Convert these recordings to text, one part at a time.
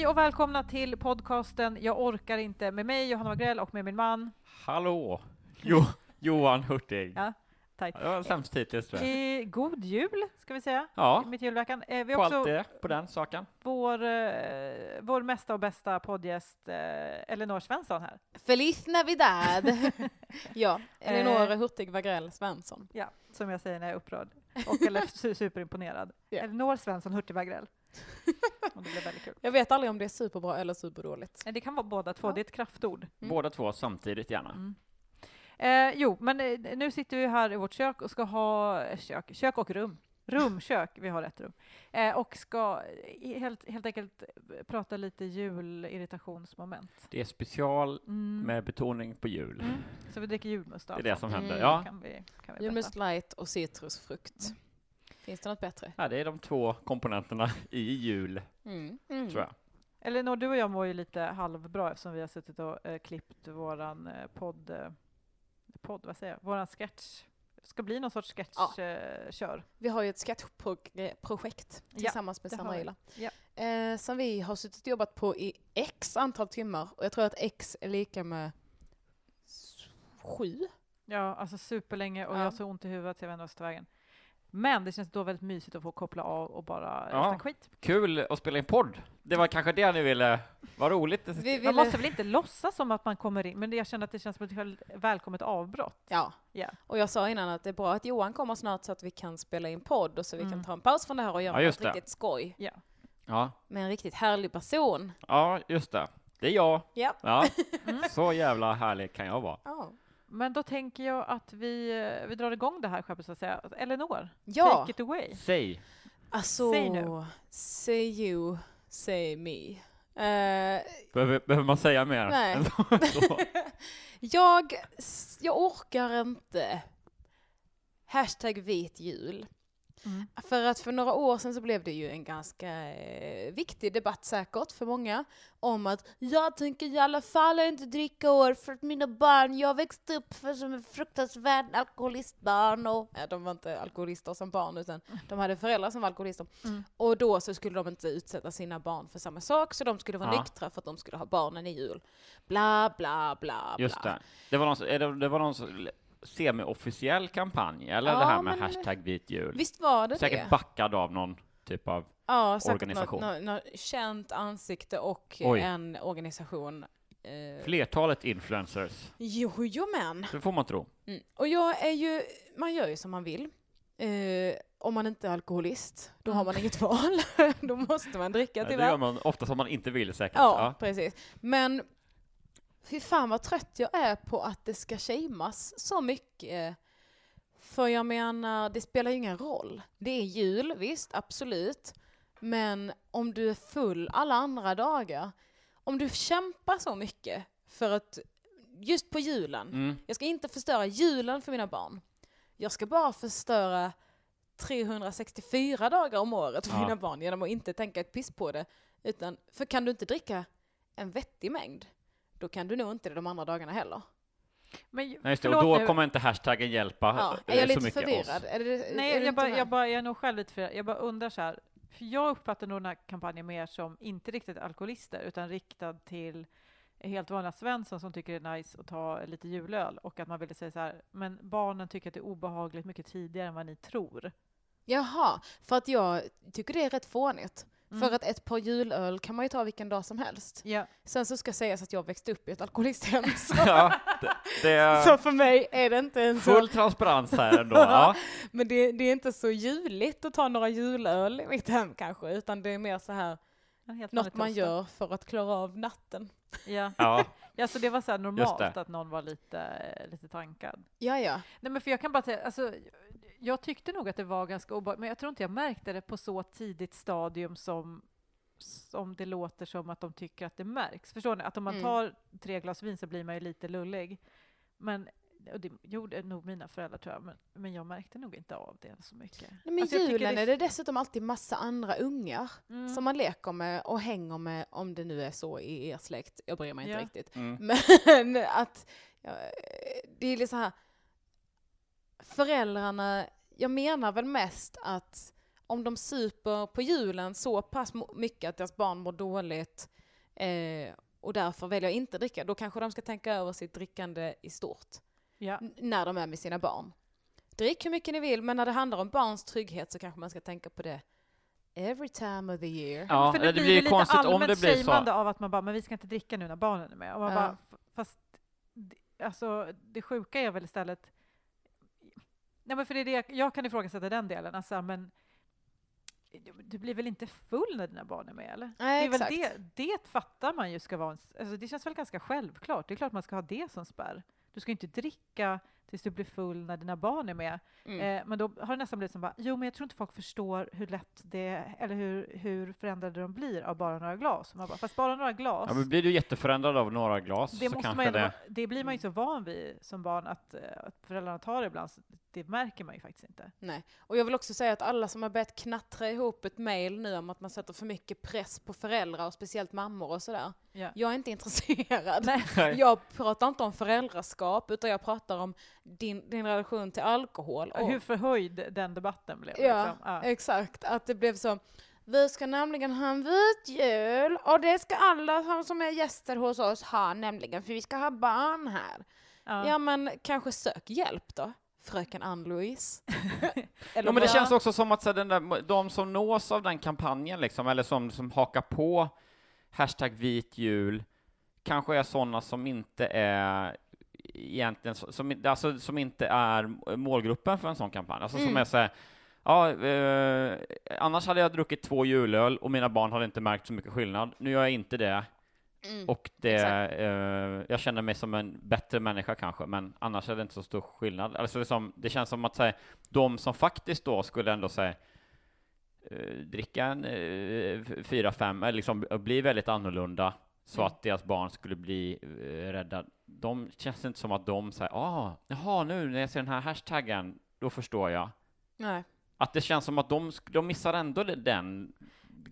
Hej och välkomna till podcasten Jag orkar inte med mig, Johanna Wagrell, och med min man. Hallå! Jo, Johan Hurtig. Ja, tack. Det var sämst hittills tror jag. Eh, god jul, ska vi säga. Ja, Mitt i julveckan. Eh, vi på har allt också det, på den saken. vår, eh, vår mesta och bästa poddgäst eh, Elinor Svensson här. Feliz Navidad! ja, Elinor Eh. Hurtig Wagrell Svensson. Ja, som jag säger när jag är upprörd. Och eller su- superimponerad. Ja. Elinor Svensson Hurtig Wagrell. Och det blev väldigt kul. Jag vet aldrig om det är superbra eller superdåligt. Det kan vara båda två, Ja. det är ett kraftord. Mm. Båda två samtidigt gärna. Mm. Eh, jo, men eh, nu sitter vi här i vårt kök och ska ha eh, kök, kök och rum. Rumkök, vi har ett rum. Eh, och ska helt, helt enkelt prata lite julirritationsmoment. Det är special Mm. med betoning på jul. Mm. Så vi dricker julmust Det är det som Mm. händer. Ja. Kan vi, kan vi Julmust light och citrusfrukt. Mm. Finns det något bättre? ja, det är de två komponenterna i jul, Mm. Mm. tror jag. Elinor, du och jag mår ju lite halvbra eftersom vi har suttit och eh, klippt våran eh, podd, eh, podd, vad säger jag, våran sketch. Det ska bli någon sorts sketch, eh, kör. Vi har ju ett sketchprojekt tillsammans med har vi. Samarila. Ja. Eh, som vi har suttit och jobbat på i x antal timmar. Och jag tror att x är lika med sju. Ja, alltså superlänge och Ja. jag har så ont i huvudet så jag jag ska ta vägen. Men det känns då väldigt mysigt att få koppla av och bara Ja. snacka skit. Kul att spela in podd. Det var kanske det ni ville. Vad roligt. Vi Man ville... måste väl inte låtsas som att man kommer in, men jag känner att det känns som ett väl- välkommet avbrott. Ja. Ja. Och jag sa innan att det är bra att Johan kommer snart så att vi kan spela in podd och så vi Mm. kan ta en paus från det här och göra Ja, något det. riktigt skoj. Ja. Ja, Med en riktigt härlig person. ja, just det. Det är jag. Ja. Ja, Mm. så jävla härlig kan jag vara. Ja. Men då tänker jag att vi, eh, vi drar igång det här skeppet så att säga. Elinor, Ja, take it away. Säg. alltså... Säg nu. Say you, say me. Eh, Behöver, behöver man säga mer? Nej. jag, jag orkar inte. Hashtag vit jul. Mm. För att för några år sedan så blev det ju en ganska eh, viktig debatt säkert för många om att jag tänker i alla fall inte dricka år för att mina barn, jag växte upp för som en fruktansvärd alkoholistbarn och ja, de var inte alkoholister som barn utan de hade föräldrar som var alkoholister. Mm. Och då så skulle de inte utsätta sina barn för samma sak så de skulle vara Ja. nyktra för att de skulle ha barnen i jul. Bla bla bla Just bla. det. Det var någon, det, var någon så- semi-officiell kampanj, eller Ja, det här med hashtag vit jul? Visst var det Säkert det? backad av någon typ av... Ja, organisation. Något, något, något känt ansikte och Oj. en organisation. Eh, Flertalet influencers, men. det får man tro. Mm. Och jag är ju, man gör ju som man vill. Eh, om man inte är alkoholist, då har man inget val. då måste man dricka Ja, det tyvärr. gör man ofta som man inte vill säkert. Ja, Ja. precis. Men fy fan vad trött jag är på att det ska shameas så mycket. För jag menar, det spelar ju ingen roll. Det är jul, visst, absolut. Men om du är full alla andra dagar, om du kämpar så mycket för att, just på julen, Mm. jag ska inte förstöra julen för mina barn. Jag ska bara förstöra 364 dagar om året för Ja. mina barn genom att inte tänka ett piss på det. Utan, för kan du inte dricka en vettig mängd, då kan du nog inte det de andra dagarna heller. Men, Nej, just det, och då nu. kommer inte hashtaggen hjälpa Ja, eh, är jag så lite mycket förvirrad? oss. Är det, är Nej, du jag, bara, jag, bara, jag är nog själv lite förvirrad. Jag bara undrar så här, för jag uppfattar nog den här kampanjen mer som inte riktigt alkoholister, utan riktad till helt vanliga Svensson som tycker det är nice att ta lite julöl och att man ville säga så här, men barnen tycker att det är obehagligt mycket tidigare än vad ni tror. Jaha, för att jag tycker det är rätt fånigt. Mm. För att ett par julöl kan man ju ta vilken dag som helst. Ja. Sen så ska sägas att jag växte upp i ett alkoholisthem. Så, Ja, det, det är så för mig är det inte en så... full transparens här ändå. Ja. Men det, det är inte så juligt att ta några julöl i mitt hem kanske, utan det är mer så här helt något man gör för att klara av natten. Ja. Ja. ja, så det var så här normalt det. att någon var lite, lite tankad. Ja, ja. Nej, men för jag kan bara säga, alltså, jag tyckte nog att det var ganska obehagligt, men jag tror inte jag märkte det på så tidigt stadium som, som det låter som att de tycker att det märks. Förstår ni? Att om man Mm. tar tre glas vin så blir man ju lite lullig. Men och det gjorde nog mina föräldrar tror jag, men, men jag märkte nog inte av det så mycket. Nej, men Alltså, julen det- är det dessutom alltid massa andra ungar Mm. som man leker med och hänger med, om det nu är så i er släkt. Jag bryr mig inte Ja. riktigt. Mm. Men att ja, det är lite så här, föräldrarna, jag menar väl mest att om de super på julen så pass mycket att deras barn mår dåligt eh, och därför väljer att inte dricka, då kanske de ska tänka över sitt drickande i stort Ja. när de är med sina barn. Drick hur mycket ni vill, men när det handlar om barns trygghet så kanske man ska tänka på det every time of the year. Ja, för det det, blir ju lite konstigt om allmänt det blir så. shameande av att man bara, men vi ska inte dricka nu när barnen är med. Och man Ja. bara, fast det- alltså, det sjuka är väl istället... Nej, men för det är det jag, kan ifrågasätta den delen. Alltså, men du blir väl inte full när dina barn är med, eller? Nej, det, är exakt. väl det, det fattar man ju ska vara en, alltså Det känns väl ganska självklart. Det är klart man ska ha det som spärr. Du ska inte dricka tills du blir full när dina barn är med. Mm. Eh, men då har det nästan blivit som bara, jo men jag tror inte folk förstår hur lätt det är, eller hur, hur förändrade de blir av bara några glas. Man bara, fast bara några glas, Ja, men blir du jätteförändrad av några glas det, så måste kanske man det... det blir man ju så van vid som barn att, eh, att föräldrarna tar det ibland, så det märker man ju faktiskt inte. Nej. Och jag vill också säga att alla som har börjat knattra ihop ett mail nu om att man sätter för mycket press på föräldrar och speciellt mammor och sådär. Ja. Jag är inte intresserad. Nej. Jag pratar inte om föräldraskap utan jag pratar om din, din relation till alkohol. Och, Hur förhöjd den debatten blev. ja, liksom. ja. exakt. Att det blev så. Vi ska nämligen ha en vit jul och det ska alla som- är gäster hos oss ha nämligen för vi ska ha barn här. Ja. Ja men kanske sök hjälp då, fröken Ann-Louise. Ja, men det bara- känns också som att så, den där, de som nås av den kampanjen, liksom, eller som, som hakar på hashtag vit jul, kanske är sådana som inte är egentligen, som, alltså, som inte är målgruppen för en sån kampanj. Alltså som Mm. är så här, ja, eh, annars hade jag druckit två julöl och mina barn hade inte märkt så mycket skillnad. Nu gör jag inte det. Mm. Och det, eh, jag känner mig som en bättre människa kanske, men annars är det inte så stor skillnad. Alltså det, är som, det känns som att säga, de som faktiskt då skulle ändå säga eh, dricka en eh, fyra, fem, eller liksom bli väldigt annorlunda så Mm. att deras barn skulle bli eh, rädda. De känns inte som att de säger, ah, jaha, nu när jag ser den här hashtaggen, då förstår jag. Nej. Att det känns som att de, de missar ändå den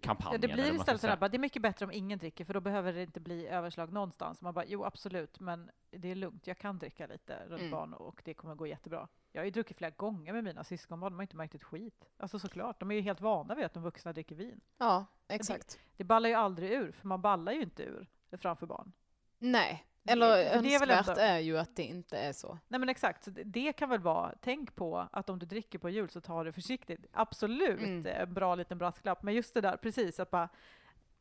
kampanjen. Ja, det blir istället sådär, bara, det är mycket bättre om ingen dricker, för då behöver det inte bli överslag någonstans. Man bara, jo absolut, men det är lugnt, jag kan dricka lite runt Mm. barn och det kommer gå jättebra. Jag har ju druckit flera gånger med mina syskonbarn, de har inte märkt ett skit. Alltså såklart, de är ju helt vana vid att de vuxna dricker vin. Ja, exakt. Det ballar ju aldrig ur, för man ballar ju inte ur framför barn. Nej. Eller det är önskvärt ändå- är ju att det inte är så. Nej men exakt, så det, det kan väl vara, tänk på att om du dricker på jul så ta det försiktigt. Absolut, Mm. en bra liten brasklapp. Men just det där, precis, att bara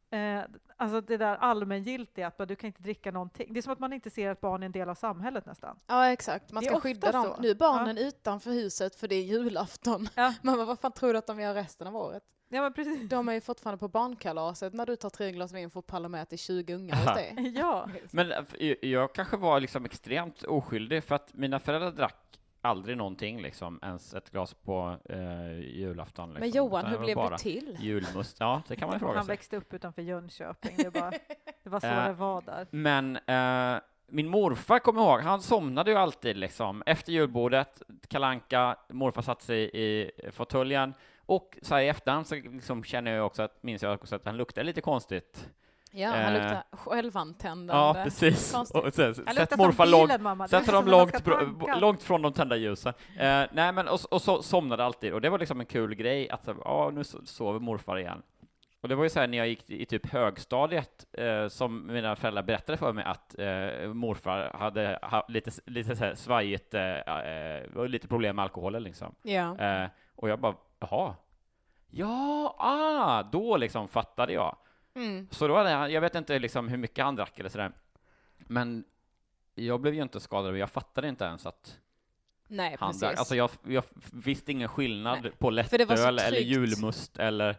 Eh, alltså det där allmängiltiga, att bara, du kan inte dricka någonting. Det är som att man inte ser att barn är en del av samhället nästan. Ja, exakt. Man ska skydda dem. så. Nu är barnen utanför huset för det är julafton. Ja. Men vad fan tror du att de gör resten av året? Ja men precis. De är ju fortfarande på barnkalaset när du tar tre glas vin för att palla med till 20 ungar hos dig. Ja, Men eh, jag kanske var liksom extremt oskyldig för att mina föräldrar drack aldrig någonting liksom, ens ett glas på eh, julafton. Liksom. Men Johan, Utan hur blev bara det till? Julmust, ja det kan man ju fråga han sig. växte upp utanför Jönköping. Det, bara, det var så Eh, det var där. Men eh, min morfar, kommer ihåg, han somnade ju alltid liksom efter julbordet, kalanka, morfar satte sig i fåtöljen och så här i efterhand så liksom känner jag också att, minns jag också att han luktade lite konstigt Ja, han Eh. luktar självantändande. Ja, precis. Konstigt. Och sen, sätt luktar morfar långt, sätter dem långt, långt från de tända ljusen. Eh, nej, men och, och så somnade alltid, och det var liksom en kul grej att ja, nu so- sover morfar igen. Och det var ju så här när jag gick i typ högstadiet eh, som mina föräldrar berättade för mig att eh, morfar hade ha, lite, lite så här svajigt, eh, eh, lite problem med alkoholen liksom. Ja. Eh, och jag bara, jaha, ja, ah, då liksom fattade jag. Mm. Så då hade jag, jag vet inte liksom hur mycket han drack eller sådär, men jag blev ju inte skadad, jag fattade inte ens att Nej, han precis. drack. Alltså jag, jag visste ingen skillnad Nej, på det lättöl eller julmust eller,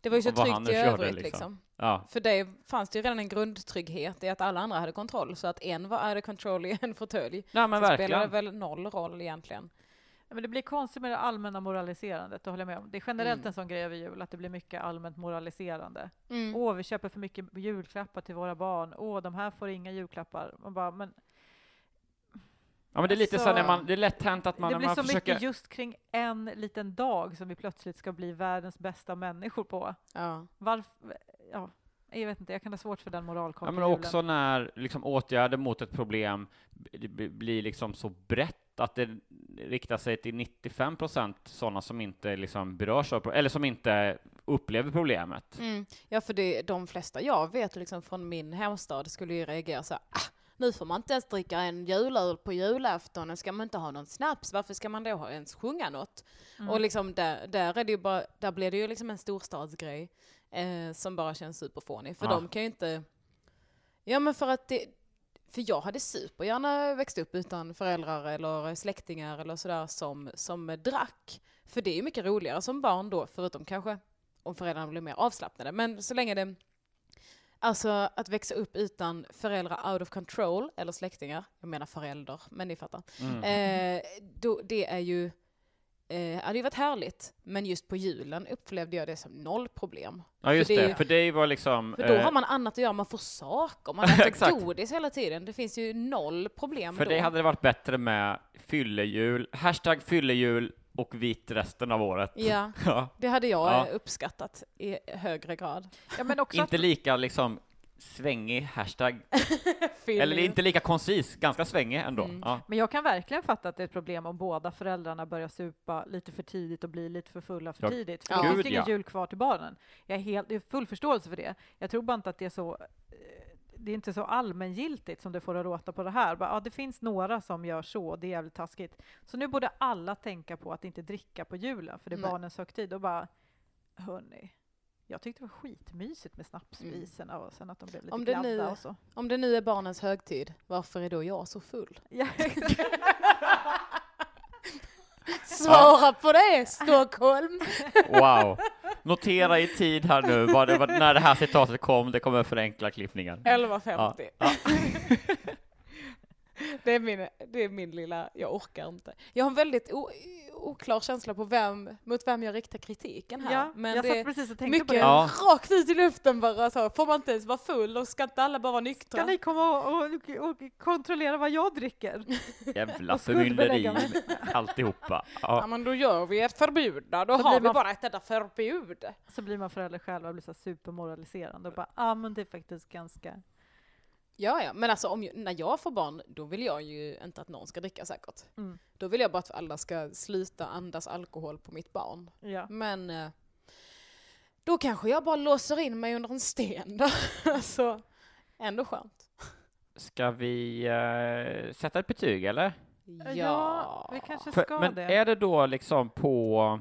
det var ju så tryggt i nu körde, övrigt liksom. liksom. ja. För det fanns det ju redan en grundtrygghet i att alla andra hade kontroll, så att en var hade control i en fåtölj. Nej men så spelar det verkligen. väl noll roll egentligen. Ja, Men det blir konstigt med det allmänna moraliserandet, det håller jag med om. Det är generellt Mm. en sån grej över jul, att det blir mycket allmänt moraliserande. Mm. Åh, vi köper för mycket julklappar till våra barn. Åh, de här får inga julklappar. Man bara, men Ja men det är lite så Alltså, när man, det är lätt hänt att man, det blir man så försöker mycket just kring en liten dag som vi plötsligt ska bli världens bästa människor på. Ja. Varför? Ja, jag vet inte, jag kan ha svårt för den Ja, moralkontra men också när liksom, åtgärder mot ett problem blir liksom så brett att det riktar sig till 95 procent sådana som inte liksom berörs av eller som inte upplever problemet. Mm. Ja, för det, de flesta jag vet liksom från min hemstad skulle ju reagera så här, ah, nu får man inte ens dricka en julöl på julafton, ska man inte ha någon snaps, varför ska man då ha ens sjunga något? Och liksom där, där, är det ju bara, där blir det ju liksom en storstadsgrej eh, som bara känns superfånig, för Ja. de kan ju inte, ja men för att det, för jag hade supergärna växt upp utan föräldrar eller släktingar eller sådär som, som drack. För det är ju mycket roligare som barn då, förutom kanske om föräldrarna blir mer avslappnade. Men så länge det, alltså att växa upp utan föräldrar out of control, eller släktingar, jag menar förälder, men ni fattar. Mm. Eh, då, det är ju, eh, hade ju varit härligt, men just på julen upplevde jag det som noll problem. Ja just för det- det, för det var liksom... För då eh, har man annat att göra, man får saker, man äter godis hela tiden. Det finns ju noll problem För då. det hade det varit bättre med fyllejul, hashtag fyllejul och vit resten av året. Ja, Ja. det hade jag Ja. uppskattat i högre grad. Ja, men också Inte lika liksom svängig hashtag, eller inte lika koncis, ganska svängig ändå. Mm. Ja. men jag kan verkligen fatta att det är ett problem om båda föräldrarna börjar supa lite för tidigt och blir lite för fulla för Ja, tidigt. För Ja. då finns gud, det ingen ja. jul kvar till barnen. Jag är helt, det är full förståelse för det. Jag tror bara inte att det är så eh, det är inte så allmängiltigt som det får att låta på det här. Bara, ja, det finns några som gör så, det är jävligt taskigt. Så nu borde alla tänka på att inte dricka på julen, för det är Nej. barnens högtid. Och bara, hörni, jag tyckte det var skitmysigt med snapsvisorna och sen att de blev lite Om det glada nu- och så. Om det nu är barnens högtid, varför är då jag så full? Ja, Svara på det, Stockholm! Wow. Notera i tid här nu, vad det var, när det här citatet kom, det kommer förenkla klippningen. 11.50. Ja. Det, är min, det är min lilla, jag orkar inte. Jag har en väldigt o, oklar känsla på vem, mot vem jag riktar kritiken här. ja men jag det satt precis och tänkte på mycket det. Ja. rakt ut i luften bara så. Får man inte ens vara full och ska inte alla bara vara nyktra? Ska ni komma och, och, och kontrollera vad jag dricker? Jävla förmynderi, alltihopa. Ja Ja. men då gör vi ett förbud då, då Så har blir vi man- bara ett enda förbud. Så blir man förälder själv och blir så supermoraliserande och bara, ja ah, men det är faktiskt ganska... Ja, ja, men alltså om, när jag får barn, då vill jag ju inte att någon ska dricka säkert. Mm. Då vill jag bara att alla ska sluta andas alkohol på mitt barn. Ja. Men eh, då kanske jag bara låser in mig under en sten då. alltså, ändå skönt. Ska vi eh, sätta ett betyg eller? Ja. vi kanske För, ska men det. är det då liksom på...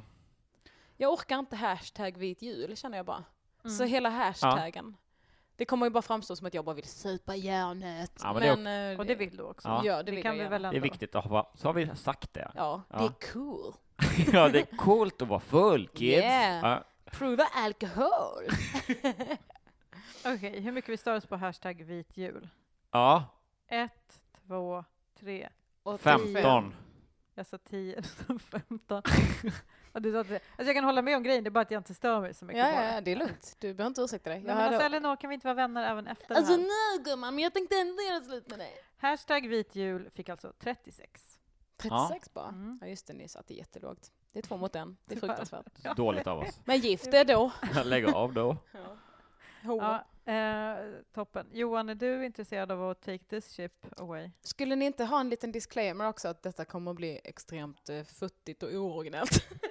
Jag orkar inte hashtag vit jul, känner jag bara. Mm. Så hela hashtaggen. Det kommer ju bara framstå som att jag bara vill supa järnet. Ja, men det är men, eh, Och det vill du också? Ja. Det vill kan jag vi gärna. väl ändå. Det är viktigt att ha, så har vi sagt det. Ja, Ja. det är cool. ja, det är coolt att vara full, kids. Yeah. Ja. Prova alkohol. Okej, hur mycket vi stör oss på hashtag vit jul? ja, Ett, två, tre. Och 15. Jag sa tio, så 15. Och du sa tre. Alltså jag kan hålla med om grejen, det är bara att jag inte stör mig så mycket Ja, på ja, det. ja, det är lugnt. Du behöver inte ursäkta dig. Nej, Jag men alltså Elinor, kan vi inte vara vänner även efter Alltså det här? nej gumman, men jag tänkte ändå göra slut med dig. Hashtag vit jul fick alltså 36. 36 bara? Mm. Ja just det, ni satte jättelågt. Det är två mot en. Det är fruktansvärt. Ja. Dåligt av oss. Men gift är då. Lägg av då. Hoa. Ja, eh, toppen. Johan, är du intresserad av att take this ship away? Skulle ni inte ha en liten disclaimer också att detta kommer att bli extremt uh, futtigt och ooriginellt?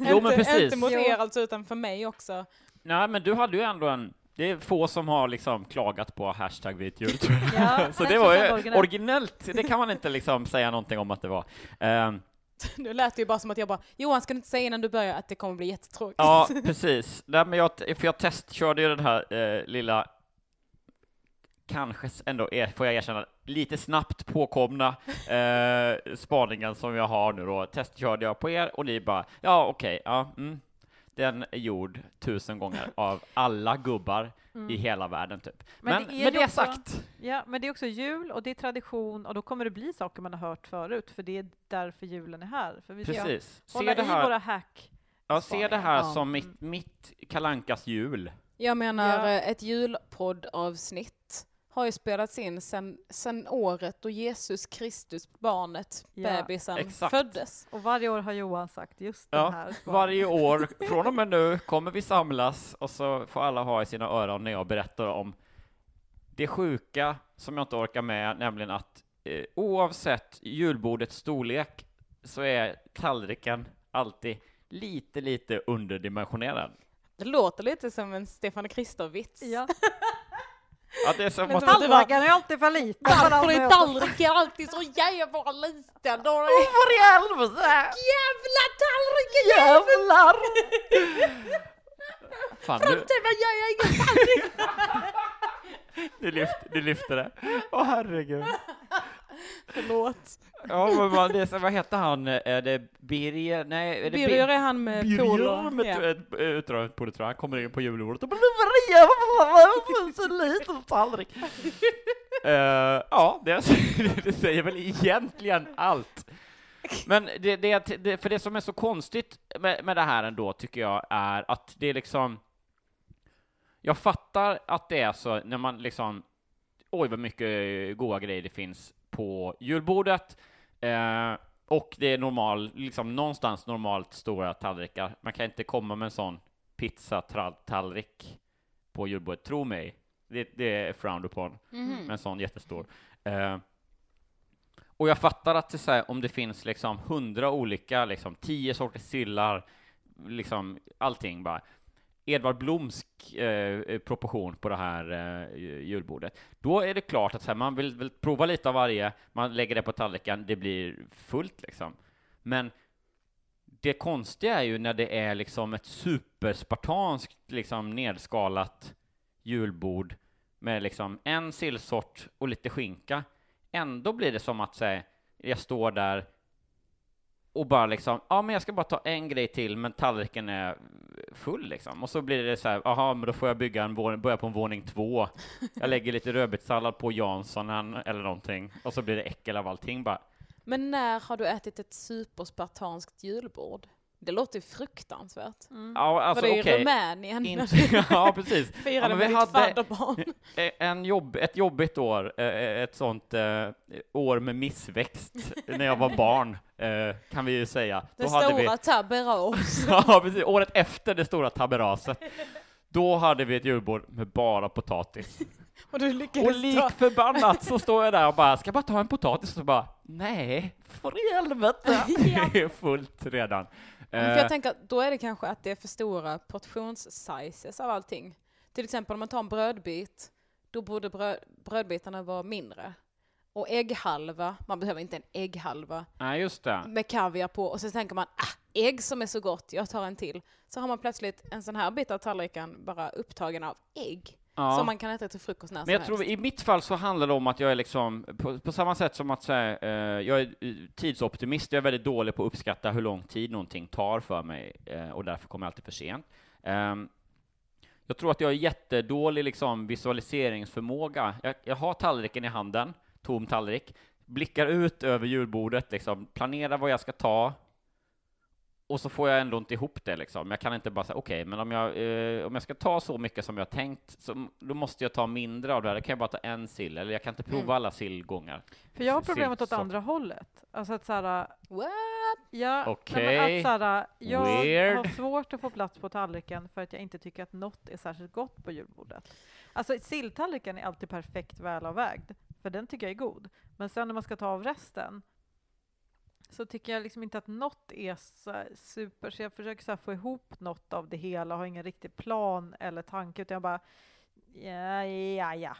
Jo, men precis. inte mot Jo. er alltså, utan för mig också. Nej, men du hade ju ändå en... Det är få som har liksom klagat på hashtag jag. Ja, Så det var ju originellt. originellt. Det kan man inte liksom säga någonting om att det var. Ehm, Nu lät det ju bara som att jag bara, Johan ska du inte säga innan du börjar att det kommer bli jättetråkigt? Ja, precis. Nej, men jag, för jag testkörde ju den här eh, lilla, kanske ändå, är, får jag erkänna, lite snabbt påkomna eh, spaningen som jag har nu då. Testkörde jag på er och ni bara, ja okej, ja, mm. Den är gjord tusen gånger av alla gubbar i hela världen typ. Men, Mm. Men det är det också- sagt, Ja, men det är också jul och det är tradition och då kommer det bli saker man har hört förut, för det är därför julen är här. För vi ska precis. hålla Se det i här, våra hack. ja, se det här Ja. som mitt, mitt kalankas jul. Jag menar, Ja. eh, ett julpoddavsnitt har ju spelats in sen, sen året då Jesus Kristus, barnet, Ja, bebisen, exakt. föddes. Och varje år har Johan sagt just den Ja, här. svaret. varje år, från och med nu, kommer vi samlas och så får alla ha i sina öron när jag berättar om det sjuka som jag inte orkar med, nämligen att eh, oavsett julbordets storlek så är tallriken alltid lite, lite underdimensionerad. Det låter lite som en Stefan Krister-vits. Ja, Ja, det är som Men att... var- tallriken är alltid för liten. Varför är tallriken alltid så jävla liten? Då är det För i helvete! jävla tallriken! Jävlar! Fan, Framtiden gör jag ingen tallrik! du, lyft, du lyfter det. Åh herregud. Förlåt. Ja, men vad, det, är vad heter han? Är det Birger? Nej, är det Birger är han med Birger polo. med Ja. ett utdraget polo, tror jag. Han kommer in på julbordet och bara "Det var jävla så liten tallrik. Eh, ja, det, det säger väl egentligen allt. Men det, det, det, för det som är så konstigt med, med det här ändå, tycker jag, är att det är liksom... Jag fattar att det är så när man liksom... Oj, vad mycket goda grejer det finns på julbordet. Eh, och det är normal, liksom någonstans normalt stora tallrikar. Man kan inte komma med en sån pizzatallrik på julbordet, tro mig. Det, det är frowned upon Mhm. med en sån jättestor. Eh, och jag fattar att det, här, om det finns liksom hundra olika, liksom tio sorters sillar, liksom allting bara. Edvard Blomsk eh, eh, proportion på det här eh, julbordet. Då är det klart att så här, man vill, vill prova lite av varje, man lägger det på tallriken, det blir fullt liksom. Men det konstiga är ju när det är liksom ett superspartanskt, liksom nedskalat julbord med liksom en sillsort och lite skinka. Ändå blir det som att säga, jag står där och bara liksom, ja men jag ska bara ta en grej till, men tallriken är full liksom. Och så blir det så här, jaha, men då får jag bygga en våning, börja på en våning två. Jag lägger lite rödbetssallad på Janssonen eller någonting, och så blir det äckel av allting bara. Men när har du ätit ett superspartanskt julbord? Det låter fruktansvärt. Ja, alltså Var det i okej. Rumänien? Inte, ja, precis. Firade Ja, men med vi ditt hade-. Eh, En jobb, ett jobbigt år, eh, ett sånt eh, år med missväxt när jag var barn, eh, kan vi ju säga. Det hade vi, stora taberas. ja, precis, året efter det stora taberaset, då hade vi ett julbord med bara potatis. Och du Och lik ta... förbannat så står jag där och bara, ska jag bara ta en potatis? Och så bara, nej, för i helvete, det är fullt redan. Men För Eh, jag tänker att då är det kanske att det är för stora portionssizes av allting. Till exempel om man tar en brödbit, då borde bröd, brödbitarna vara mindre. Och ägghalva, man behöver inte en ägghalva Nej, just det. med kaviar på och så tänker man ah, ägg som är så gott, jag tar en till. Så har man plötsligt en sån här bit av tallriken bara upptagen av ägg. Ja. Som man kan äta till frukost när Men som jag tror helst. i mitt fall så handlar det om att jag är liksom, på, på samma sätt som att säga, eh, jag är eh, tidsoptimist, jag är väldigt dålig på att uppskatta hur lång tid någonting tar för mig, eh, och därför kommer jag alltid för sent. Ehm, jag tror att jag är jättedålig liksom visualiseringsförmåga. Jag, jag har tallriken i handen, tom tallrik, blickar ut över julbordet, liksom, planerar vad jag ska ta, och så får jag ändå inte ihop det liksom. Jag kan inte bara säga okej, men om jag, eh, om jag ska ta så mycket som jag tänkt, så, då måste jag ta mindre av det här. Då kan jag bara ta en sill, eller jag kan inte prova Mm. alla sillgångar. För jag har problemet åt andra hållet. Alltså att så här, What? ja, men att så här, jag Weird. har svårt att få plats på tallriken för att jag inte tycker att något är särskilt gott på julbordet. Alltså silltallriken är alltid perfekt välavvägd, för den tycker jag är god. Men sen när man ska ta av resten så tycker jag liksom inte att något är så super, så jag försöker så här få ihop något av det hela, har ingen riktig plan eller tanke, utan jag bara ja, ja, ja.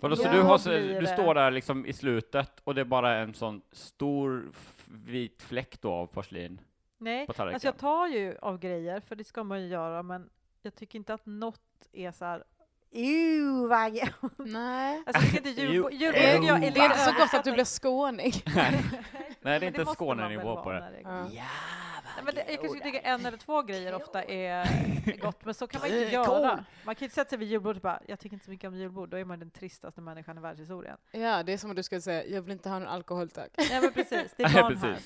Vadå, så Ja, du, har, du står där liksom i slutet och det är bara en sån stor vit fläck då av porslin Nej, på alltså jag tar ju av grejer, för det ska man ju göra, men jag tycker inte att något är så här Ew, vad ge-" Nej. Alltså jag inte julbord ew. tycker jag är Det är inte så gott att du blir skåning. Nej, det är inte måste man Skånenivå på det. Ja. Nej, men det, jag kanske tycker en eller två grejer ofta är gott, men så kan man inte göra. Man kan inte sätta sig vid julbordet och bara, jag tycker inte så mycket om julbord, då är man den tristaste människan i världshistorien. Ja, det är som om du skulle säga, jag vill inte ha någon alkohol tack. Nej men precis, det är barn här.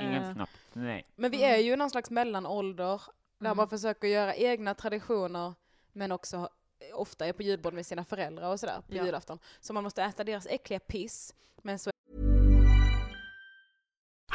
Ingen Eh, snaps. Nej. Men vi är ju någon slags mellanålder där Mm. man försöker göra egna traditioner men också ofta är på julbord med sina föräldrar och sådär på Ja. julafton. Så man måste äta deras äckliga piss. Men så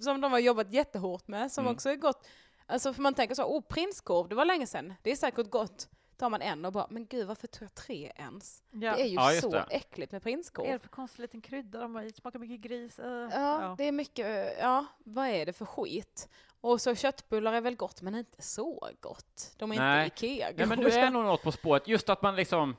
som de har jobbat jättehårt med, som Mm. också är gott. Alltså för man tänker så, oh prinskorv, det var länge sedan, det är säkert gott. Tar man en och bara, men gud varför tog jag tre ens? Ja. Det är ju Ja, så det. äckligt med Vad är det prinskorv. för konstig liten krydda de har i? Smakar mycket gris. eh, Ja, det är mycket, eh, ja, vad är det för skit? Och så köttbullar är väl gott, men inte så gott. De är Nej. inte Ikea Nej, men du är nog något på spåret. Just att man liksom,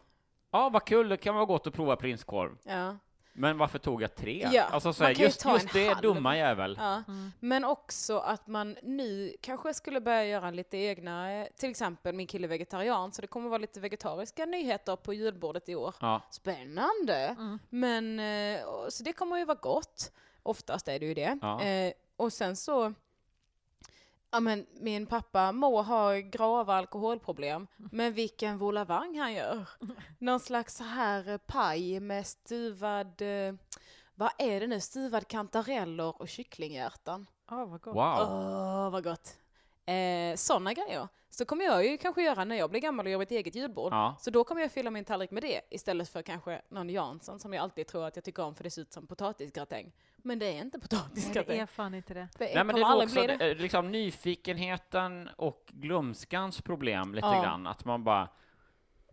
ja vad kul, det kan vara gott att prova prinskorv. Ja. Men varför tog jag tre? Ja, alltså, så man här, kan ju just, just en det, halv. dumma jävel. Ja. Mm. Men också att man nu kanske skulle börja göra lite egna, till exempel min kille är vegetarian, så det kommer vara lite vegetariska nyheter på julbordet i år. Ja. Spännande! Mm. Men, eh, så det kommer ju vara gott. Oftast är det ju det. Ja. Eh, och sen så, ja men min pappa må ha grava alkoholproblem, men vilken volavang han gör. Någon slags så här paj med stuvad, eh, vad är det nu, stuvad kantareller och kycklinghjärtan. Ja, vad gott. Wow. Åh, vad gott. Eh, Sådana grejer. Så kommer jag ju kanske göra när jag blir gammal och gör mitt eget julbord. Ja. Så då kommer jag fylla min tallrik med det istället för kanske någon Jansson som jag alltid tror att jag tycker om för det ser ut som potatisgratäng. Men det är inte Nej, det potatisgratäng. är fan inte det. Det, Nej, men det är också det. eh, liksom nyfikenheten och glömskans problem lite Ja. grann. Att man bara,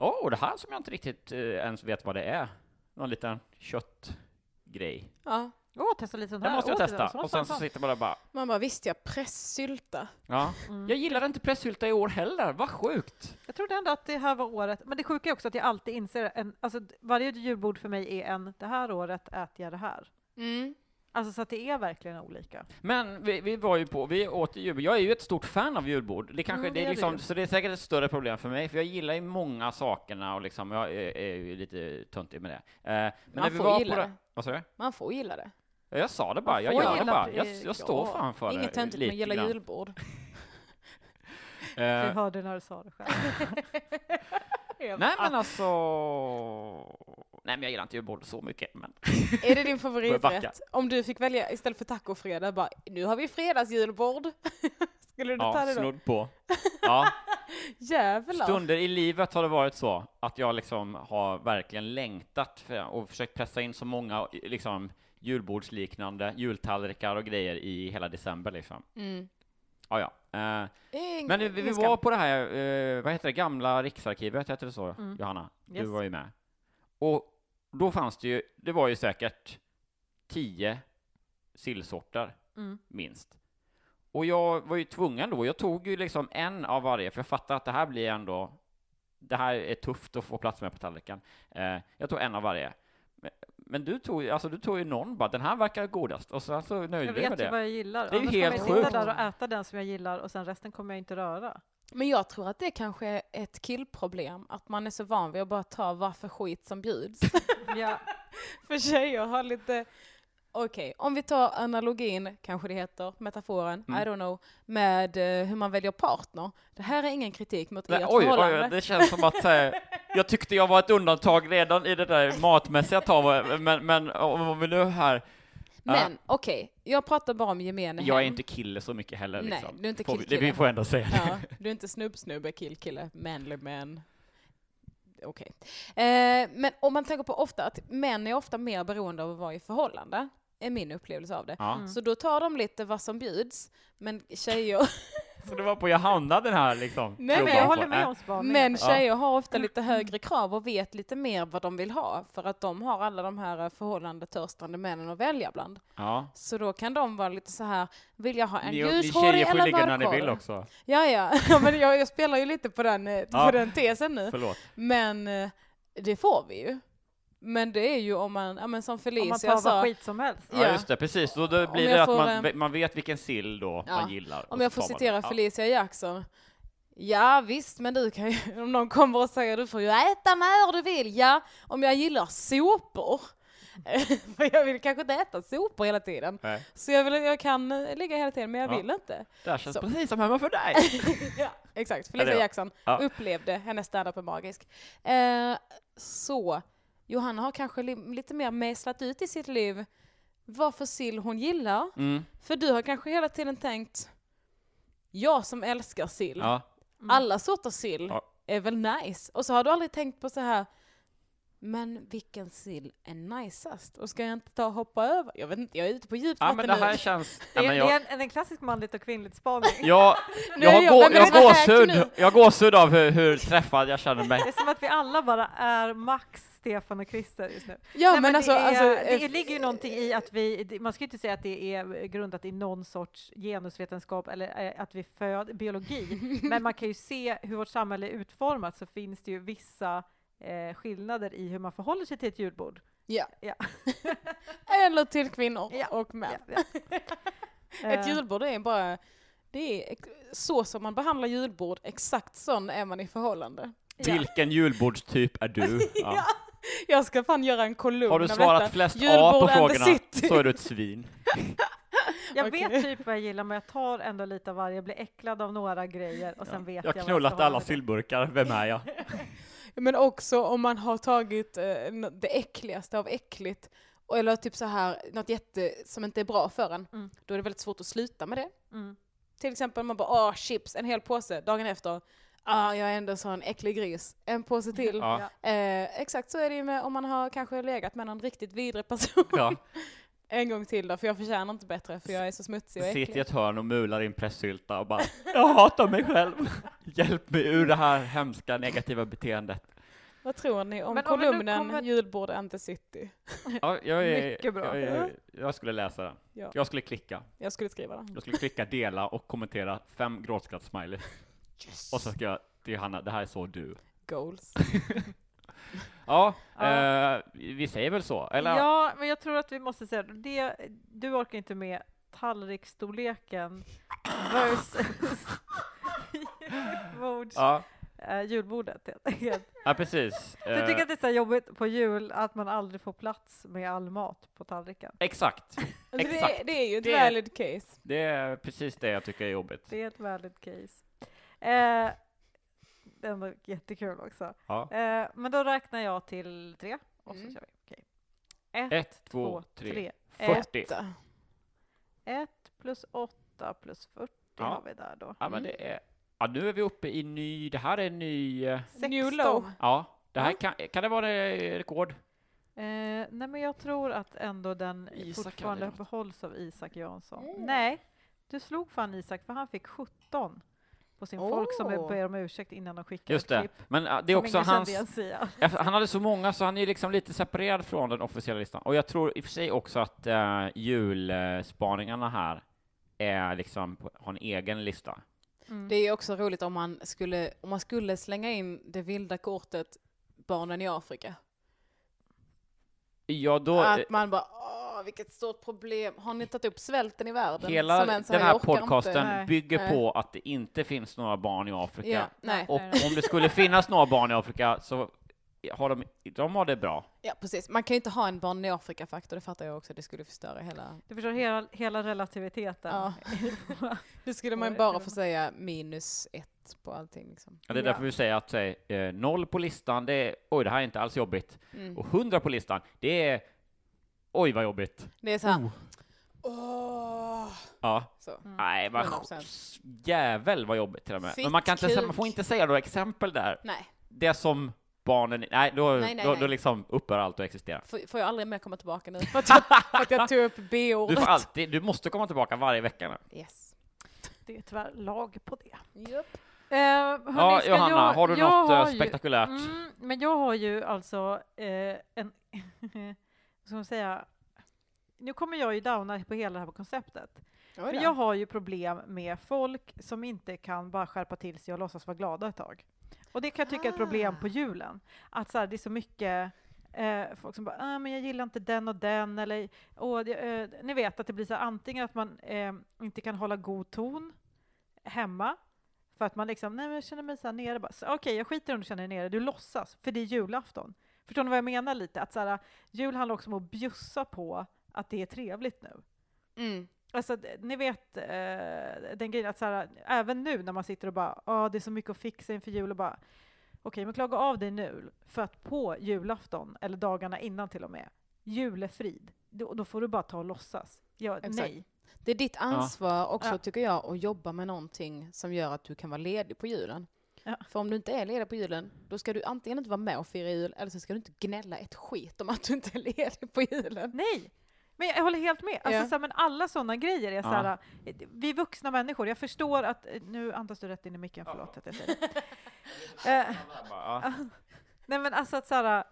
åh, det här som jag inte riktigt eh, ens vet vad det är. Någon liten köttgrej. Ja. Åh, testa lite sånt här. Den måste jag Åh, testa. Och sen så sitter man där bara, Man bara, visst jag pressylta. ja. Mm. Jag gillar inte pressylta i år heller, vad sjukt! Jag trodde ändå att det här var året, men det sjuka är också att jag alltid inser, en, alltså varje julbord för mig är en, det här året äter jag det här. Mm. Alltså så att det är verkligen olika. Men vi, vi var ju på, vi åt julbord. Jag är ju ett stort fan av julbord. Det kanske, Mm, det det är liksom, du. så det är säkert ett större problem för mig, för jag gillar ju många sakerna och liksom, jag är, är ju lite töntig med det. Eh, men när Man vi får var gilla på det. Vad sa du? Man får gilla det. Ja, Jag sa det bara, jag gör det bara. Jag, jag står ja. fan för det. Inget töntigt med gilla grann. julbord. Du Eh, hörde när du sa det själv. Nej men alltså, nej men jag gillar inte julbord så mycket, men Är det din favoriträtt? Om du fick välja istället för tacofredag, bara nu har vi fredagsjulbord. Skulle du ta ja, det då? snudd på. Ja, Jävlar. stunder i livet har det varit så att jag liksom har verkligen längtat för, och försökt pressa in så många liksom julbordsliknande jultallrikar och grejer i hela december liksom. Mm. Ja, ja. Eh, men vi, vi var på det här, eh, vad heter det, gamla Riksarkivet, heter det så, Mm. Johanna? Du Yes. var ju med. Och då fanns det ju, det var ju säkert tio sillsorter, Mm. minst. Och jag var ju tvungen då, jag tog ju liksom en av varje, för jag fattade att det här blir ändå, det här är tufft att få plats med på tallriken. Eh, jag tog en av varje. Men, du tog, alltså du tog ju någon bara, den här verkar godast, och sen så nöjde Jag jag vet med ju det. vad jag gillar. Det är ju helt kommer jag sjukt. sitta där och äta den som jag gillar och sen resten kommer jag inte röra. Men jag tror att det kanske är ett killproblem, att man är så van vid att bara ta vad för skit som bjuds. Ja. för tjejer har lite, okej, om vi tar analogin, kanske det heter, metaforen, Mm. I don't know, med eh, hur man väljer partner. Det här är ingen kritik mot Nej, ert oj, förhållande. oj, det känns som att eh, jag tyckte jag var ett undantag redan i det där matmässiga taget, men, men om vi nu här, Men okej, jag pratar bara om gemene jag är hem. inte kille så mycket heller Nej, liksom. du är inte Får vi- killkille. Det vi får ändå säga det. Ja, du är inte snubb-snubbe, kill-kille, manly man. Okej. Eh, men om man tänker på ofta att män är ofta mer beroende av att vara i förhållande, är min upplevelse av det. Ja. Mm. Så då tar de lite vad som bjuds, men tjejer, Så det var på Johanna den här liksom. Nej, Men jag håller med äh, om spaningen. men Ja. tjejer har ofta lite högre krav och vet lite mer vad de vill ha, för att de har alla de här eh, förhållandetörstande männen att välja bland. Ja. Så då kan de vara lite så här, vill jag ha en Ni, ni ljushårig tjejer får eller ligga när ni mörkhårig? vill också. Ja, ja, ja men jag, jag spelar ju lite på den, eh, Ja. på den tesen nu. Förlåt. Men eh, det får vi ju. Men det är ju om man, ja men som Om man Felicia tar sa, vad skit som helst. Ja, Ja. just det, precis. Då, då blir det att får, man, man vet vilken sill då Ja. man gillar. om jag får citera det. Felicia Jackson. Ja visst, men du kan ju, om någon kommer och säger du får ju äta när du vill. Ja, om jag gillar sopor. För jag vill kanske inte äta sopor hela tiden. Nej. Så jag, vill, jag kan eh, ligga hela tiden, men jag Ja. vill inte. Det här känns Så. precis som hemma för dig. ja, exakt. Felicia ja. Jackson Ja. upplevde hennes standup är magisk. Eh, så, Johanna har kanske li- lite mer mejslat ut i sitt liv vad för sill hon gillar. Mm. För du har kanske hela tiden tänkt, jag som älskar sill, Ja. alla sorters sill Ja. är väl nice. Och så har du aldrig tänkt på så här, men vilken sill är najsast? Och ska jag inte ta och hoppa över? Jag vet inte, jag är ute på djupt ja, vatten men det här nu. känns... Det Ja, är, men det är jag, en, en klassisk manligt och kvinnligt spaning. jag, Nu jag, är har jag- gå, jag, har nu? gåshud, jag har gåshud av hur, hur träffad jag känner mig. Det är som att vi alla bara är Max, Stefan och Christer just nu. Ja, Nej, men, alltså, det, är, alltså det eh, ligger ju någonting i att vi, det- man ska ju inte säga att det är grundat i någon sorts genusvetenskap eller eh, att vi föder biologi, men man kan ju se hur vårt samhälle är utformat så finns det ju vissa eh, skillnader i hur man förhåller sig till ett julbord. Ja. Ja. Eller till kvinnor Ja, och män. Ja, ja. Ett julbord är bara, det är så som man behandlar julbord, exakt sån är man i förhållande. ja. Vilken julbordstyp är du? Ja. Jag ska fan göra en kolumn Har du svarat detta. flest A på frågorna city. så är du ett svin. Jag Okej. vet typ vad jag gillar, men jag tar ändå lite av varje. Jag blir äcklad av några grejer och sen vet Jag jag har knullat alla sillburkar, vem är jag? Men också om man har tagit eh, det äckligaste av äckligt, och- eller typ så här, något jätte som inte är bra för en, Mm. då är det väldigt svårt att sluta med det. Mm. Till exempel om man bara åh chips, en hel påse, dagen efter, ah jag är ändå sån äcklig gris, en påse till. Ja. Eh, exakt så är det ju med om man har kanske legat med någon riktigt vidrig person. Ja. En gång till då, för jag förtjänar inte bättre för jag är så smutsig och Sitter i äcklig. ett hörn och mular in pressylta och bara Jag hatar mig själv. Hjälp mig ur det här hemska negativa beteendet. Vad tror ni om Men om kolumnen kommer- Julbord and the City? Ja, jag, är, Mycket bra. Jag, är, jag skulle läsa den. Ja. Jag skulle klicka. Jag skulle skriva den. Jag skulle klicka dela och kommentera fem gråtskratt-smiley. Och så ska jag till Hanna, det här är så du. Goals. Ja, Ja. eh, vi säger väl så? Eller? Ja, men jag tror att vi måste säga det. Du orkar inte med tallriksstorleken versus Ja, eh, julbordet. helt enkelt. ja precis. Du tycker Eh, att det är så jobbigt på jul att man aldrig får plats med all mat på tallriken? Exakt. Alltså det, Exakt. är, det är ju ett Det valid case. Det är precis det jag tycker är jobbigt. Det är ett valid case. Eh, det är ändå jättekul också. Ja. Eh, men då räknar jag till tre och så Mm. kör vi. Okej. Ett, Ett, två, tre. tre. 40. Åtta. Ett plus åtta plus 40 Ja. har vi där då. Ja, men det är... Ja, nu är vi uppe i ny... Det här är ny... eh, New 16. low. Ja, det här Ja. kan... Kan det vara det rekord? Eh, nej, men jag tror att ändå den Isak fortfarande behålls av Isak Jansson. Mm. Nej, du slog fan Isak för han fick 17 på sin folk som ber om ursäkt innan de skickade Just ett det. klipp. Men äh, det är också hans... Han hade så många så han är liksom lite separerad från den officiella listan. Och jag tror i och för sig också att uh, julspaningarna här är liksom, på- har en egen lista. Mm. Det är ju också roligt om man skulle, om man skulle slänga in det vilda kortet barnen i Afrika. Ja, då... att man bara, vilket stort problem. Har ni tagit upp svälten i världen? Hela den här podcasten Inte. Bygger Nej. på att det inte finns några barn i Afrika. Ja, nej. Och Nej, om det skulle finnas några barn i Afrika så har de, de har det bra. Ja, precis. Man kan ju inte ha en barn i Afrika-faktor, det fattar jag också. Det skulle förstöra hela... Du förstår hela, hela relativiteten. Ja. Det skulle man bara få säga minus ett på allting liksom. Ja, det är Ja. därför vi säger att säg, eh, noll på listan, det är oj, det här är inte alls jobbigt. Mm. Och hundra på listan, det är oj, vad jobbigt. Det är så här, åh. Ja. Så. Mm. Nej, vad 100%. jävel vad jobbigt till och med. Fitt Men man, kan inte, man får inte säga några exempel där. Nej, Det som barnen, nej, då, Nej, nej, då, nej. då liksom upphör allt att existera. får, får jag aldrig mer komma tillbaka nu? För att jag, för att jag tog upp B-ordet. Du får alltid, du måste komma tillbaka varje vecka nu. Yes. Det är tyvärr lag på det. Yep. Eh, hörni, Ja, Johanna, jag, har du jag något eh, har ju- spektakulärt? Mm, men jag har ju alltså eh, en... man säga? Nu kommer jag ju downa på hela det här konceptet. Men jag har ju problem med folk som inte kan bara skärpa till sig och låtsas vara glada ett tag. Och det kan jag tycka är ett problem Ah. på julen. Att så här, det är så mycket eh, folk som bara ah, men jag gillar inte den och den eller och det, eh, ni vet att det blir så här, antingen att man eh, inte kan hålla god ton hemma för att man liksom, nej men jag känner mig så här nere bara, okej jag skiter om du känner dig nere, du låtsas, för det är julafton. Förstår ni vad jag menar lite? Att så här, jul handlar också om att bjussa på att det är trevligt nu. Mm. Alltså, ni vet eh, den grejen att så här, även nu när man sitter och bara, ah, det är så mycket att fixa inför jul och bara, okej, men klaga av dig nu, för att på julafton, eller dagarna innan till och med, julefrid, då, då får du bara ta och låtsas. Ja, Exakt. nej. Det är ditt ansvar också, Ja. tycker jag, att jobba med någonting som gör att du kan vara ledig på julen. Ja. För om du inte är ledig på julen, då ska du antingen inte vara med och fira jul, eller så ska du inte gnälla ett skit om att du inte är ledig på julen. Nej! Men jag håller helt med. Alltså, Ja. så här, men alla sådana grejer är så Ja. här, eh, vi vuxna människor, jag förstår att, eh, nu andas du rätt in i micken, förlåt att jag säger det. Eh, Ja. Nej men alltså att så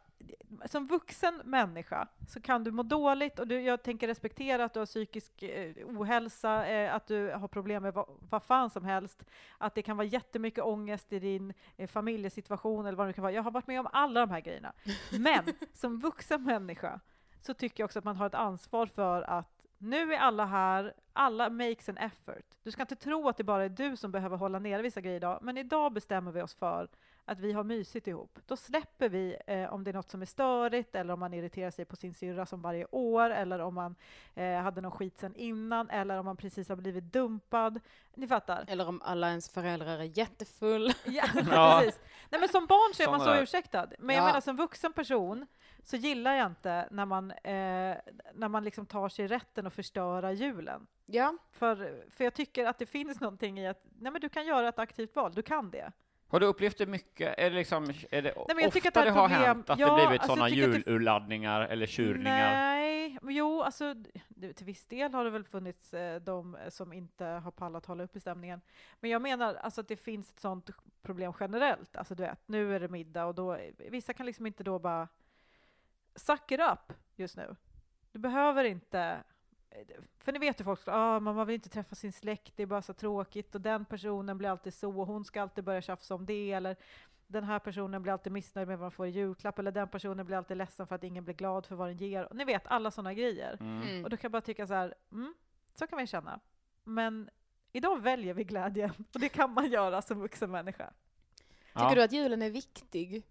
som vuxen människa så kan du må dåligt och du, jag tänker respektera att du har psykisk eh, ohälsa, eh, att du har problem med vad, vad fan som helst, att det kan vara jättemycket ångest i din eh, familjesituation eller vad det kan vara. Jag har varit med om alla de här grejerna. Men som vuxen människa så tycker jag också att man har ett ansvar för att nu är alla här, alla makes an effort. Du ska inte tro att det bara är du som behöver hålla nere vissa grejer idag, men idag bestämmer vi oss för att vi har mysigt ihop. Då släpper vi eh, om det är något som är störigt eller om man irriterar sig på sin syrra som varje år eller om man eh, hade någon skit sen innan eller om man precis har blivit dumpad. Ni fattar? Eller om alla ens föräldrar är jättefull. Ja, Ja. precis. Nej, men som barn så är man så där. ursäktad. Men jag Ja. menar som vuxen person så gillar jag inte när man, eh, när man liksom tar sig rätten att förstöra julen. Ja, För, för jag tycker att det finns någonting i att nej, men du kan göra ett aktivt val, du kan det. Har du upplevt det mycket? Är det, liksom, är det jag ofta tycker att det det har problem. hänt att Ja, det blivit alltså, sådana julurladdningar eller tjurningar? Nej, men jo, alltså till viss del har det väl funnits eh, de som inte har pallat hålla upp i stämningen. Men jag menar alltså att det finns ett sånt problem generellt. Alltså du vet, nu är det middag och då, vissa kan liksom inte då bara suck it up just nu. Du behöver inte för ni vet hur folk ah, man vill inte träffa sin släkt, det är bara så tråkigt och den personen blir alltid så och hon ska alltid börja tjafsa om det eller den här personen blir alltid missnöjd med vad man får i julklapp eller den personen blir alltid ledsen för att ingen blir glad för vad den ger. Ni vet, alla sådana grejer. Mm. Och då kan jag bara tycka så här, mm, så kan man ju känna. Men idag väljer vi glädjen och det kan man göra som vuxen människa. Tycker Ja. du att julen är viktig?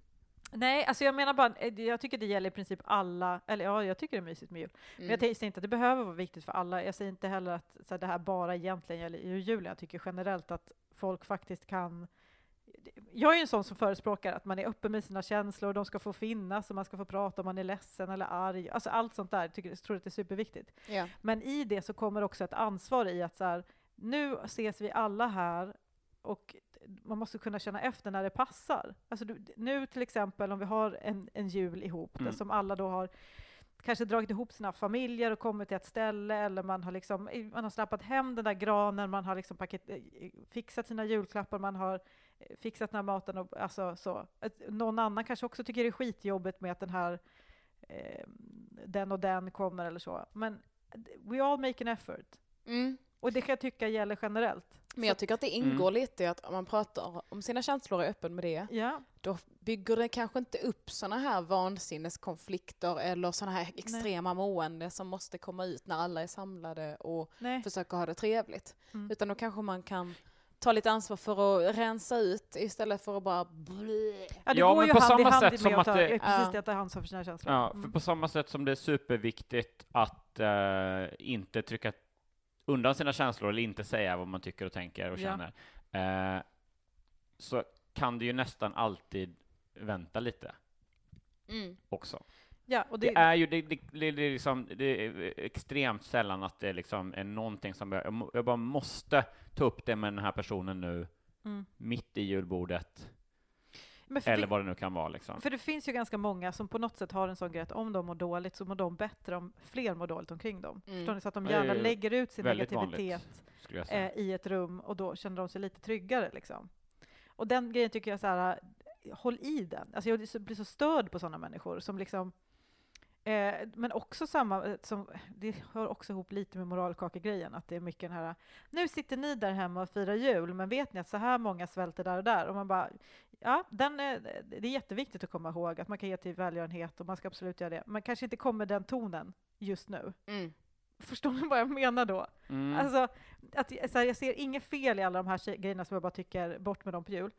Nej, alltså jag menar bara, eh, jag tycker det gäller i princip alla, eller ja, jag tycker det är mysigt med jul. Men Mm. jag säger inte att det behöver vara viktigt för alla. Jag säger inte heller att så här, det här bara egentligen gäller i julen. Jag tycker generellt att folk faktiskt kan jag är ju en sån som förespråkar att man är öppen med sina känslor, och de ska få finnas och man ska få prata om man är ledsen eller arg. Alltså allt sånt där tycker jag tror att det är superviktigt. Ja. Men i det så kommer också ett ansvar i att så här, nu ses vi alla här och man måste kunna känna efter när det passar. Alltså du, nu till exempel om vi har en, en jul ihop, Mm. där som alla då har kanske dragit ihop sina familjer och kommit till ett ställe eller man har, liksom, man har släpat hem den där granen, man har liksom paket, eh, fixat sina julklappar, man har eh, fixat den här maten och alltså så. Någon annan kanske också tycker det är skitjobbigt med att den här eh, den och den kommer eller så. Men we all make an effort. Mm. Och det kan jag tycka gäller generellt. Men jag tycker att det ingår lite i att om man pratar om sina känslor och är öppen med det, Ja, då bygger det kanske inte upp såna här vansinneskonflikter eller såna här extrema mående som måste komma ut när alla är samlade och nej. försöker ha det trevligt. Mm. Utan då kanske man kan ta lite ansvar för att rensa ut istället för att bara blä. Ja, det Ja, går men ju på hand i samma hand sätt som att att ta, det- ja, precis Ja. det, att ta ansvar för sina känslor. Ja, för Mm. på samma sätt som det är superviktigt att eh, inte trycka undan sina känslor eller inte säga vad man tycker och tänker och Ja. känner, eh, så kan det ju nästan alltid vänta lite Mm. också. Ja, och Det, det, är ju det, det, det, det, är liksom, det är extremt sällan att det liksom är någonting som jag, jag bara måste ta upp det med den här personen nu, mm. mitt i julbordet, eller vad det nu kan vara liksom. för det finns ju ganska många som på något sätt har en sån grej att om de mår dåligt så mår de bättre om fler mår dåligt omkring dem. Mm. Förstår ni? Så att de gärna lägger ut sin negativitet vanligt, eh, i ett rum och då känner de sig lite tryggare. Liksom. Och den grejen tycker jag så här, eh, håll i den. Alltså jag blir så- störd på sådana människor som liksom Eh, men också samma, som, det hör också ihop lite med moralkakegrejen, att det är mycket den här, nu sitter ni där hemma och firar jul, men vet ni att så här många svälter där och där? Och man bara, ja, den är, det är jätteviktigt att komma ihåg att man kan ge till välgörenhet och man ska absolut göra det, men kanske inte kommer den tonen just nu. Mm. Förstår ni vad jag menar då? Mm. Alltså, att, så här, jag ser inget fel i alla de här grejerna som jag bara tycker bort med dem på jul.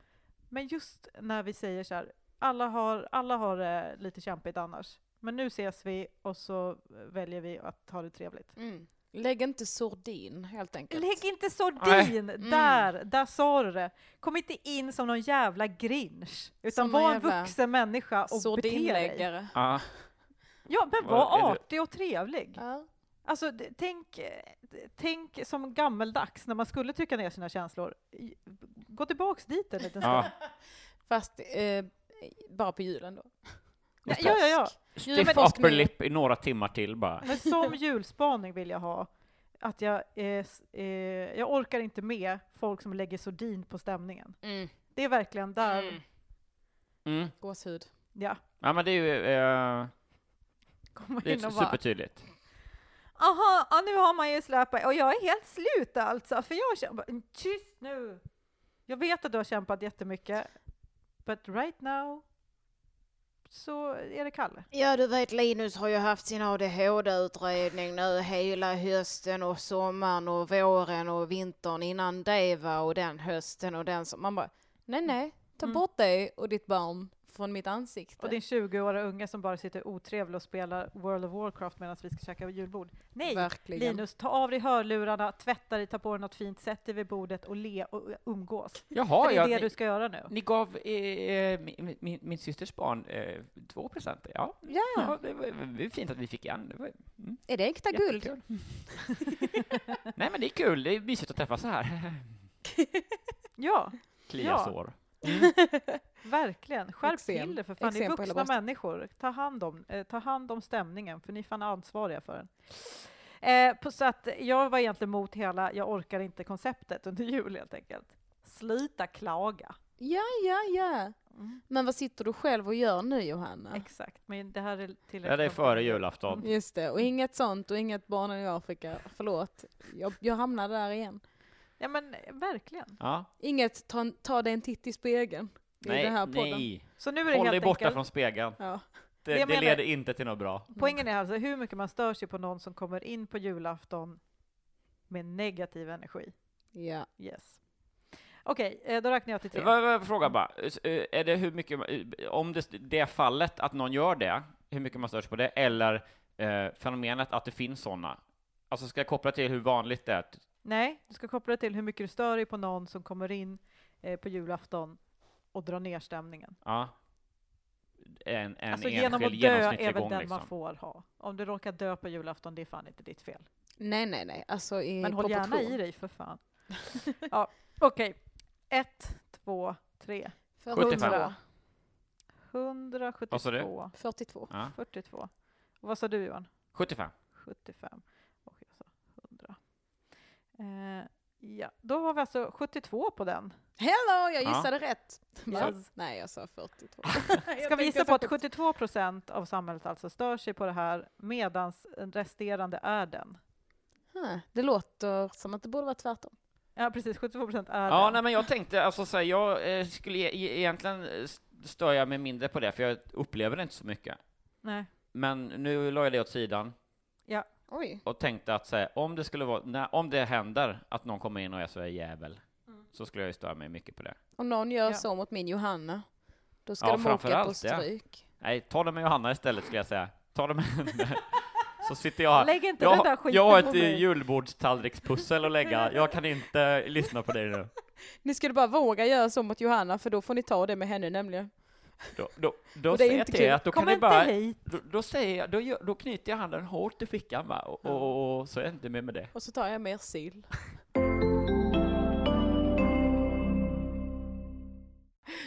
Men just när vi säger så här, alla har, alla har det lite kämpigt annars. Men nu ses vi och så väljer vi att ha det trevligt. Mm. Lägg inte sordin helt enkelt. Lägg inte sordin! Mm. Där, där sa du det. Kom inte in som någon jävla grinch, utan Som var en vuxen människa och bete dig. Sordinläggare. Ja. Men var artig och trevlig. Ja. Alltså, tänk, tänk som gammeldags när man skulle trycka ner sina känslor. Gå tillbaks dit en liten stund. Ja. Fast eh, bara på julen då. Ja, ja, ja, ja. Stiff forskning- upper lip i några timmar till bara. Men som julspaning vill jag ha att jag, eh, eh, jag orkar inte med folk som lägger sordin på stämningen. Mm. Det är verkligen där, Mm. Mm. Gåshud. ja, Ja men det är ju eh, det är och bara supertydligt. Aha, ja, nu har man ju släpat och jag är helt slut alltså, för jag kämpar, tyst nu! Jag vet att du har kämpat jättemycket, but right now så är det Kalle. Ja, du vet Linus har ju haft sin ADHD-utredning nu hela hösten och sommaren och våren och vintern innan det var och den hösten och den som man bara nej nej, ta Mm. bort dig och ditt barn från mitt ansikte. Och din 20-åriga unge som bara sitter otrevlig och spelar World of Warcraft medan vi ska käka julbord. Nej, Verkligen. Linus, ta av dig hörlurarna, tvätta dig, ta på dig något fint, sätt dig vid bordet och le och umgås. Jaha, För det är ja, det ni, du ska göra nu. ni gav eh, min, min, min systers barn eh, två presenter. Ja, Ja, ja det, var, det var fint att vi fick en. Det var, mm, är det äkta guld? Nej men det är kul, det är mysigt att träffas så här. Ja, Klia Ja. sår. verkligen. Skärp Eksem. till det för fan, ni är vuxna människor. Ta hand, om, eh, ta hand om stämningen, för ni är fan ansvariga för den. Eh, på, så att jag var egentligen mot hela jag orkar inte konceptet under jul helt enkelt. Sluta klaga. Ja, ja, ja. Mm. Men vad sitter du själv och gör nu Johanna? Exakt, men det här är tillräckligt. Ja, det är före julafton. Just det, och inget sånt och inget barnen i Afrika. Förlåt, jag, jag hamnade där igen. Ja men verkligen. Ja. Inget ta, ta dig en titt i spegeln. i Nej, den här podden. nej. Så nu är det Håll dig borta enkelt, från spegeln. Ja. Det, Det det leder inte till något bra. poängen är alltså hur mycket man stör sig på någon som kommer in på julafton med negativ energi. ja. Yes. Okej, eh, då räknar jag till tre. Fråga bara, Eh, är det hur mycket, eh, om det, det fallet att någon gör det, hur mycket man störs på det, eller eh, fenomenet att det finns sådana? Alltså ska jag koppla till hur vanligt det är? Nej, du ska koppla det till hur mycket du stör dig på någon som kommer in eh, på julafton och drar ner stämningen. Ja. En, en alltså genom att dö är väl den liksom. man får ha. Om du råkar dö på julafton, det är fan inte ditt fel. Nej, nej, nej. Alltså i Men håll gärna i dig för fan. ja, Okej, ett, två, tre. 75. 172. Vad sa du? 42. Ja. 42. Och vad sa du Johan? 75. 75. Och jag sa 100. Eh, ja, då har vi alltså 72 på den. Hello, jag Ja. gissade rätt. Yes. Nej, jag sa 42. Ska vi gissa på att 72 procent av samhället alltså stör sig på det här medan resterande är den? Huh, Det låter som att det borde vara tvärtom. Ja, precis. 72 procent är Ja, den. nej, men jag tänkte, alltså så här, jag eh, skulle e- e- egentligen eh, stör jag mig mindre på det, för jag upplever det inte så mycket. Nej. Men nu la jag det åt sidan Oj. och tänkte att så här, om det skulle vara, när, om det händer att någon kommer in och är så här jävel, så skulle jag ju störa mig mycket på det. Om någon gör Ja. så mot min Johanna, då ska Ja, de åka på framförallt, ja. stryk. Nej, ta det med Johanna istället skulle jag säga. Ta det med henne. Så sitter jag här. Lägg inte den där Jag, skiten jag har ett eh, julbordstallrikspussel att lägga. Jag kan inte lyssna på dig nu. Ni skulle bara våga göra så mot Johanna, för då får ni ta det med henne nämligen. Då, då, då säger jag till er att då Kom kan ni bara... Då, då, säger jag, då, då knyter jag handen hårt i fickan va? Och, och, och så är jag inte med med det. Och så tar jag mer sill.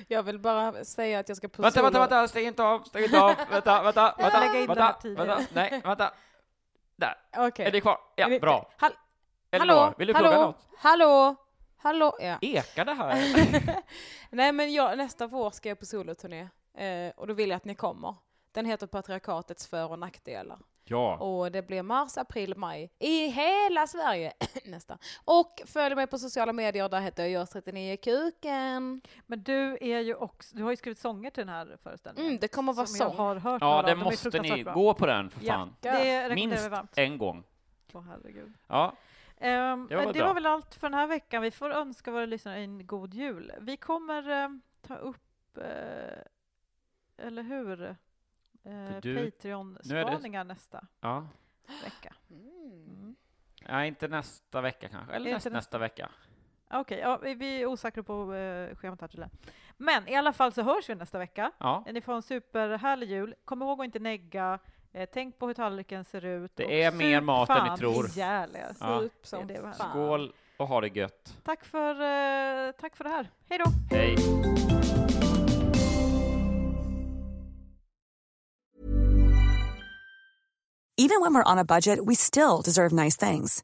Jag vill bara säga att jag ska på Vänta, vänta, vänta, stäng inte av, stäng inte av, vänta, vänta, vänta, vänta, tidigare. vänta, nej, vänta. Där, Okej. är det kvar? Ja, bra. Hall- Elinor, hallå, vill du hallå, plugga något? Hallå, hallå, ja. Ekar det här? Nej men jag, nästa vår ska jag på soloturné eh, och då vill jag att ni kommer. Den heter Patriarkatets för och nackdelar. Ja. Och det blir mars, april, maj i hela Sverige nästan. Och följ mig på sociala medier, där heter jag Görs39 Kuken. Men du är ju också, du har ju skrivit sånger till den här föreställningen. Mm, det kommer vara sång. har hört Ja, det. De måste ni bra. gå på den för Ja, fan. det rekommenderar Minst vi varmt. en gång. Åh, herregud. Ja, Ehm, Det var det var väl allt för den här veckan. Vi får önska våra lyssnare en god jul. Vi kommer ehm, ta upp, eh, eller hur, du- nu är det- Patreon-spaningar nästa ja. vecka. Mm. ja inte nästa vecka kanske, eller näst, nästa- nästa vecka. Okej, ja, vi, vi är osäkra på eh, schemat här tydligen. Men i alla fall så hörs vi nästa vecka. Ja, Ni får en superhärlig jul. Kom ihåg att inte negga. Eh, tänk på hur tallriken ser ut. Det är mer mat än ni tror. ihjäl er. Ja. Sup som Det är det. fan. skål och ha det gött. Tack för, eh, tack för det här. Hej då! Hej. Even when we're on a budget, we still deserve nice things.